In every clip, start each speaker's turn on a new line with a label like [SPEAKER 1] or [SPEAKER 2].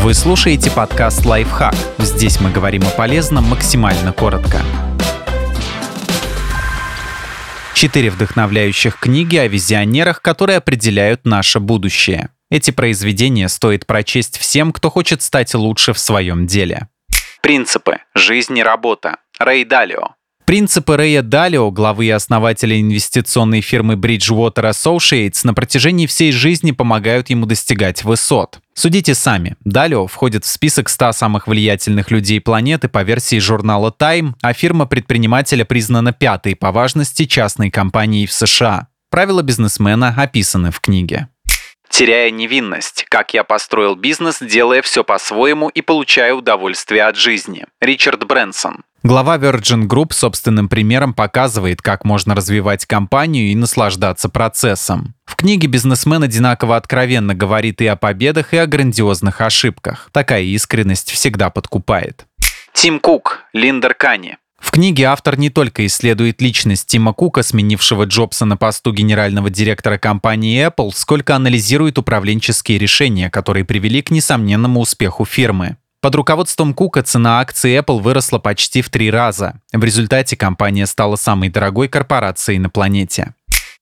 [SPEAKER 1] Вы слушаете подкаст «Лайфхак». Здесь мы говорим о полезном максимально коротко. Четыре вдохновляющих книги о визионерах, которые определяют наше будущее. Эти произведения стоит прочесть всем, кто хочет стать лучше в своем деле. Принципы. Жизнь и работа. Рэй Далио. Принципы Рэя Далио, главы и основателя инвестиционной фирмы Bridgewater Associates, на протяжении всей жизни помогают ему достигать высот. Судите сами. Далио входит в список 100 самых влиятельных людей планеты по версии журнала Time, а фирма предпринимателя признана пятой по важности частной компанией в США. Правила бизнесмена описаны в книге теряя невинность. Как я построил бизнес, делая все по-своему и получая удовольствие от жизни. Ричард Брэнсон. Глава Virgin Group собственным примером показывает, как можно развивать компанию и наслаждаться процессом. В книге бизнесмен одинаково откровенно говорит и о победах, и о грандиозных ошибках. Такая искренность всегда подкупает. Тим Кук, Линдер Кани. В книге автор не только исследует личность Тима Кука, сменившего Джобса на посту генерального директора компании Apple, сколько анализирует управленческие решения, которые привели к несомненному успеху фирмы. Под руководством Кука цена акций Apple выросла почти в три раза. В результате компания стала самой дорогой корпорацией на планете.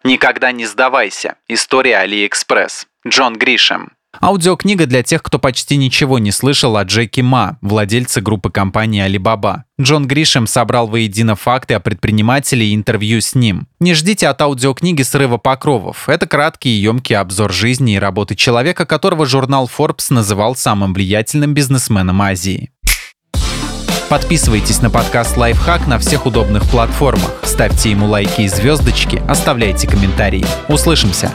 [SPEAKER 1] Никогда не сдавайся. История AliExpress. Джон Гришем. Аудиокнига для тех, кто почти ничего не слышал о Джеки Ма, владельце группы компании Alibaba. Джон Гришем собрал воедино факты о предпринимателе и интервью с ним. Не ждите от аудиокниги срыва покровов. Это краткий и емкий обзор жизни и работы человека, которого журнал Forbes называл самым влиятельным бизнесменом Азии. Подписывайтесь на подкаст «Лайфхак» на всех удобных платформах. Ставьте ему лайки и звездочки, оставляйте комментарии. Услышимся!